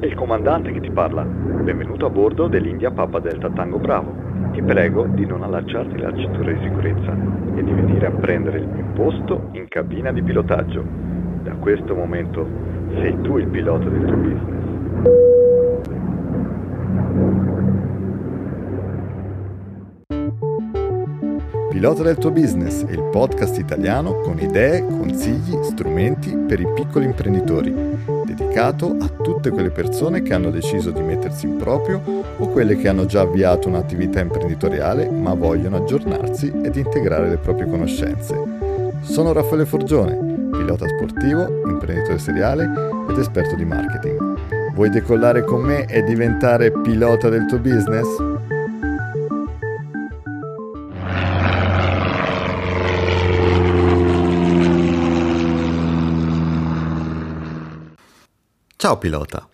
È il comandante che ti parla. Benvenuto a bordo dell'India Papa Delta Tango Bravo. Ti prego di non allacciarti la cintura di sicurezza e di venire a prendere il mio posto in cabina di pilotaggio. Da questo momento sei tu il pilota del tuo business. Pilota del tuo business è il podcast italiano con idee, consigli, strumenti per i piccoli imprenditori, dedicato a tutte quelle persone che hanno deciso di mettersi in proprio o quelle che hanno già avviato un'attività imprenditoriale ma vogliono aggiornarsi ed integrare le proprie conoscenze. Sono Raffaele Forgione, pilota sportivo, imprenditore seriale ed esperto di marketing. Vuoi decollare con me e diventare pilota del tuo business? Ciao pilota!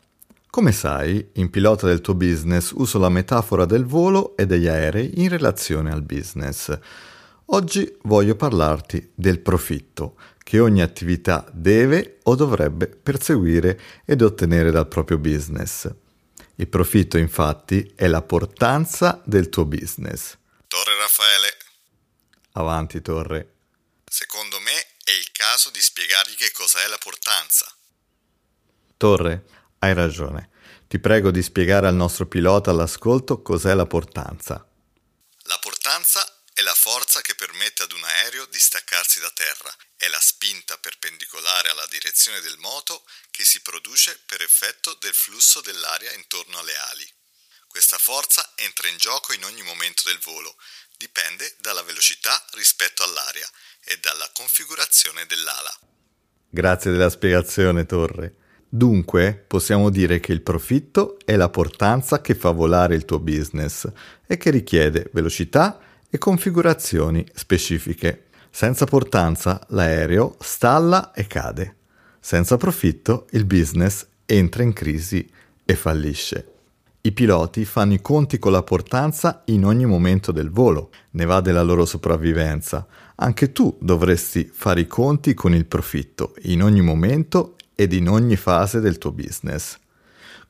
Come sai, in pilota del tuo business uso la metafora del volo e degli aerei in relazione al business. Oggi voglio parlarti del profitto che ogni attività deve o dovrebbe perseguire ed ottenere dal proprio business. Il profitto infatti è la portanza del tuo business. Torre Raffaele, Avanti Torre. secondo me è il caso di spiegargli che cos'è la portanza. Torre, hai ragione. Ti prego di spiegare al nostro pilota all'ascolto cos'è la portanza. La portanza è la forza che permette ad un aereo di staccarsi da terra, è la spinta perpendicolare alla direzione del moto che si produce per effetto del flusso dell'aria intorno alle ali. Questa forza entra in gioco in ogni momento del volo, dipende dalla velocità rispetto all'aria e dalla configurazione dell'ala. Grazie della spiegazione, Torre. Dunque, possiamo dire che il profitto è la portanza che fa volare il tuo business e che richiede velocità e configurazioni specifiche. Senza portanza l'aereo stalla e cade. Senza profitto il business entra in crisi e fallisce. I piloti fanno i conti con la portanza in ogni momento del volo, ne va della loro sopravvivenza. Anche tu dovresti fare i conti con il profitto in ogni momento ed in ogni fase del tuo business.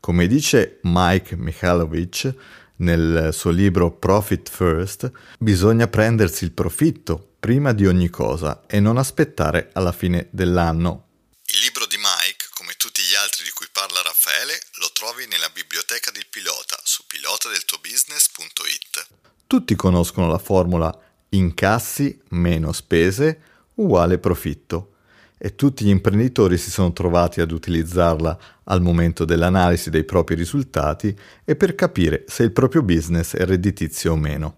Come dice Mike Mikhailovich nel suo libro Profit First, bisogna prendersi il profitto prima di ogni cosa e non aspettare alla fine dell'anno. Il libro di Mike, come tutti gli altri di cui parla Raffaele, lo trovi nella biblioteca del pilota su pilotadeltuobusiness.it. Tutti conoscono la formula incassi meno spese uguale profitto e tutti gli imprenditori si sono trovati ad utilizzarla al momento dell'analisi dei propri risultati e per capire se il proprio business è redditizio o meno.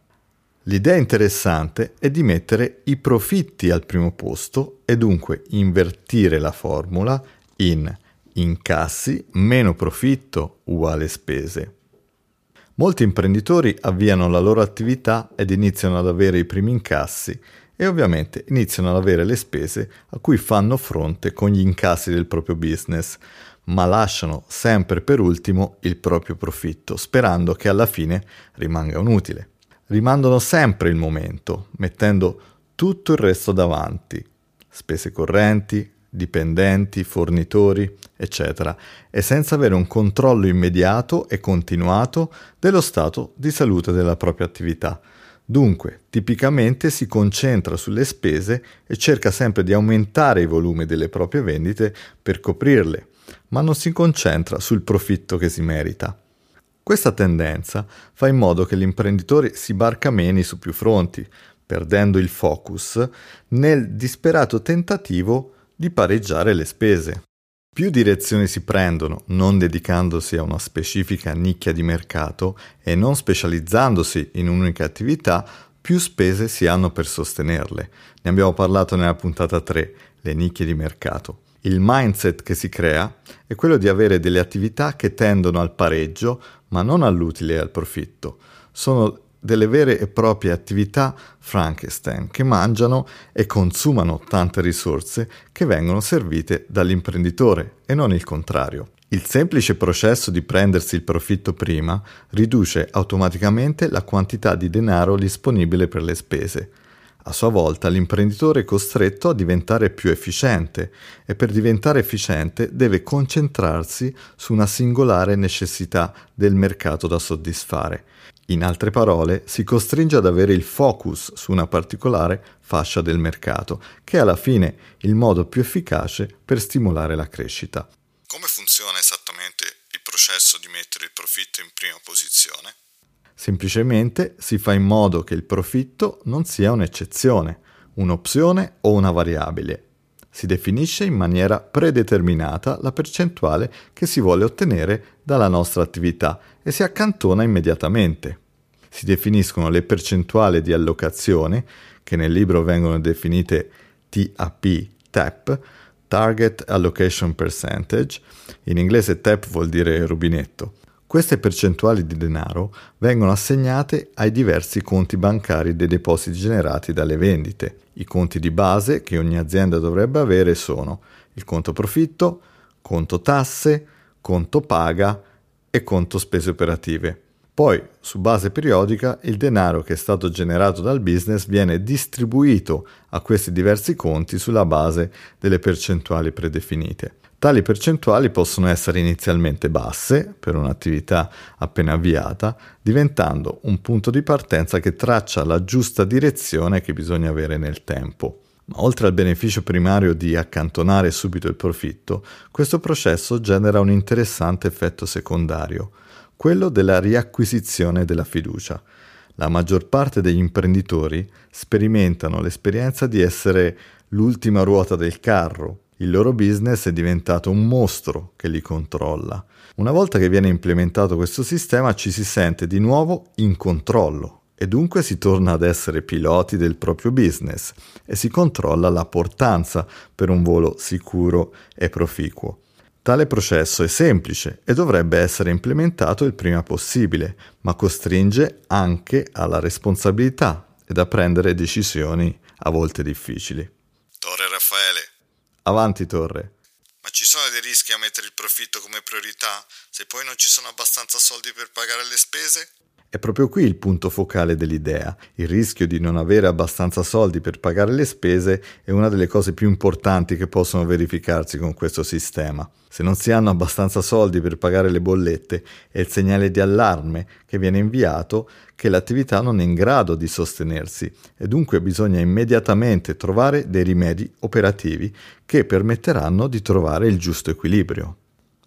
L'idea interessante è di mettere i profitti al primo posto e dunque invertire la formula in incassi meno profitto uguale spese. Molti imprenditori avviano la loro attività ed iniziano ad avere i primi incassi e ovviamente iniziano ad avere le spese a cui fanno fronte con gli incassi del proprio business, ma lasciano sempre per ultimo il proprio profitto, sperando che alla fine rimanga un utile. Rimandano sempre il momento, mettendo tutto il resto davanti, spese correnti, dipendenti, fornitori, eccetera, e senza avere un controllo immediato e continuato dello stato di salute della propria attività. Dunque, tipicamente si concentra sulle spese e cerca sempre di aumentare i volumi delle proprie vendite per coprirle, ma non si concentra sul profitto che si merita. Questa tendenza fa in modo che l'imprenditore si barcameni su più fronti, perdendo il focus nel disperato tentativo di pareggiare le spese. Più direzioni si prendono, non dedicandosi a una specifica nicchia di mercato e non specializzandosi in un'unica attività, più spese si hanno per sostenerle. Ne abbiamo parlato nella puntata 3, le nicchie di mercato. Il mindset che si crea è quello di avere delle attività che tendono al pareggio, ma non all'utile e al profitto. Sono delle vere e proprie attività Frankenstein che mangiano e consumano tante risorse che vengono servite dall'imprenditore e non il contrario. Il semplice processo di prendersi il profitto prima riduce automaticamente la quantità di denaro disponibile per le spese. A sua volta l'imprenditore è costretto a diventare più efficiente e per diventare efficiente deve concentrarsi su una singolare necessità del mercato da soddisfare. In altre parole, si costringe ad avere il focus su una particolare fascia del mercato, che è alla fine il modo più efficace per stimolare la crescita. Come funziona esattamente il processo di mettere il profitto in prima posizione? Semplicemente si fa in modo che il profitto non sia un'eccezione, un'opzione o una variabile. Si definisce in maniera predeterminata la percentuale che si vuole ottenere dalla nostra attività e si accantona immediatamente. Si definiscono le percentuali di allocazione, che nel libro vengono definite TAP, TAP, Target Allocation Percentage, in inglese TAP vuol dire rubinetto, queste percentuali di denaro vengono assegnate ai diversi conti bancari dei depositi generati dalle vendite. I conti di base che ogni azienda dovrebbe avere sono il conto profitto, conto tasse, conto paga e conto spese operative. Poi, su base periodica, il denaro che è stato generato dal business viene distribuito a questi diversi conti sulla base delle percentuali predefinite. Tali percentuali possono essere inizialmente basse per un'attività appena avviata, diventando un punto di partenza che traccia la giusta direzione che bisogna avere nel tempo. Ma oltre al beneficio primario di accantonare subito il profitto, questo processo genera un interessante effetto secondario, quello della riacquisizione della fiducia. La maggior parte degli imprenditori sperimentano l'esperienza di essere l'ultima ruota del carro, il loro business è diventato un mostro che li controlla. Una volta che viene implementato questo sistema ci si sente di nuovo in controllo e dunque si torna ad essere piloti del proprio business e si controlla la portanza per un volo sicuro e proficuo. Tale processo è semplice e dovrebbe essere implementato il prima possibile, ma costringe anche alla responsabilità ed a prendere decisioni a volte difficili. Torre Raffaele, Avanti torre. Ma ci sono dei rischi a mettere il profitto come priorità se poi non ci sono abbastanza soldi per pagare le spese? È proprio qui il punto focale dell'idea. Il rischio di non avere abbastanza soldi per pagare le spese è una delle cose più importanti che possono verificarsi con questo sistema. Se non si hanno abbastanza soldi per pagare le bollette, è il segnale di allarme che viene inviato che l'attività non è in grado di sostenersi e dunque bisogna immediatamente trovare dei rimedi operativi che permetteranno di trovare il giusto equilibrio.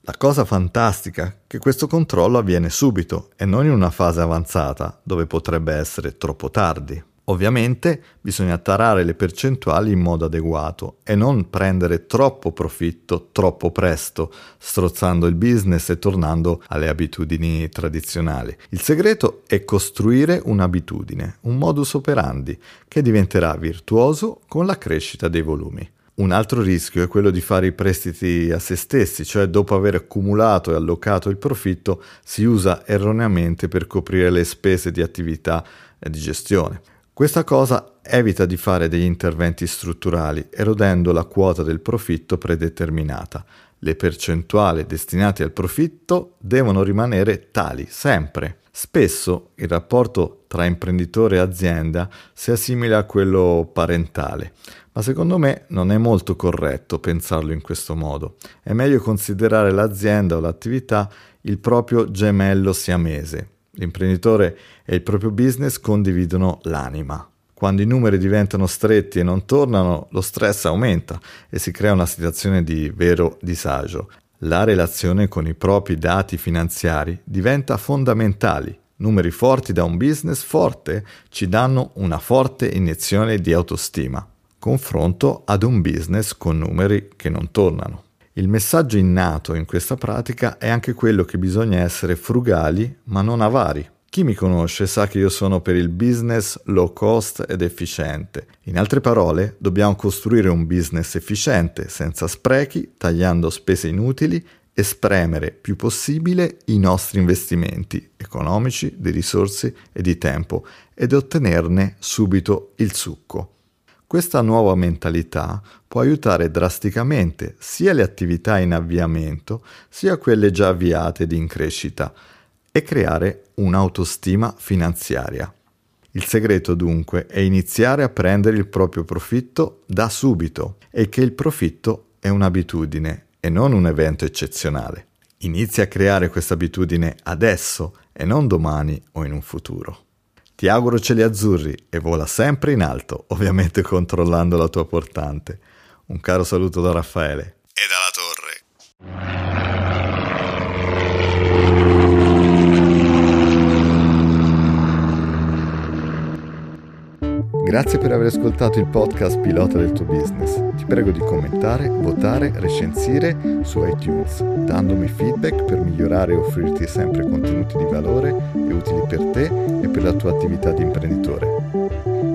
La cosa fantastica è che questo controllo avviene subito e non in una fase avanzata, dove potrebbe essere troppo tardi. Ovviamente bisogna tarare le percentuali in modo adeguato e non prendere troppo profitto troppo presto, strozzando il business e tornando alle abitudini tradizionali. Il segreto è costruire un'abitudine, un modus operandi, che diventerà virtuoso con la crescita dei volumi. Un altro rischio è quello di fare i prestiti a se stessi, cioè dopo aver accumulato e allocato il profitto si usa erroneamente per coprire le spese di attività di gestione. Questa cosa evita di fare degli interventi strutturali, erodendo la quota del profitto predeterminata. Le percentuali destinate al profitto devono rimanere tali sempre. Spesso il rapporto tra imprenditore e azienda si assimila a quello parentale ma secondo me non è molto corretto pensarlo in questo modo. È meglio considerare l'azienda o l'attività il proprio gemello siamese. L'imprenditore e il proprio business condividono l'anima. Quando i numeri diventano stretti e non tornano, lo stress aumenta e si crea una situazione di vero disagio. La relazione con i propri dati finanziari diventa fondamentale. Numeri forti da un business forte ci danno una forte iniezione di autostima confronto ad un business con numeri che non tornano. Il messaggio innato in questa pratica è anche quello che bisogna essere frugali ma non avari. Chi mi conosce sa che io sono per il business low cost ed efficiente. In altre parole, dobbiamo costruire un business efficiente, senza sprechi, tagliando spese inutili e spremere più possibile i nostri investimenti economici, di risorse e di tempo ed ottenerne subito il succo. Questa nuova mentalità può aiutare drasticamente sia le attività in avviamento sia quelle già avviate ed in crescita e creare un'autostima finanziaria. Il segreto dunque è iniziare a prendere il proprio profitto da subito e che il profitto è un'abitudine e non un evento eccezionale. Inizia a creare questa abitudine adesso e non domani o in un futuro. Ti auguro cieli azzurri e vola sempre in alto, ovviamente controllando la tua portante. Un caro saluto da Raffaele. E dalla torre. Grazie per aver ascoltato il podcast Pilota del tuo business. Ti prego di commentare, votare, recensire su iTunes, dandomi feedback per migliorare e offrirti sempre contenuti di valore e utili per te e per la tua attività di imprenditore.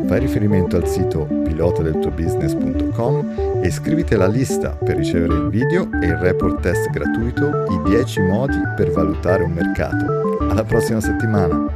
Fai riferimento al sito pilotadeltuobusiness.com e iscriviti alla lista per ricevere il video e il report test gratuito I 10 modi per valutare un mercato. Alla prossima settimana!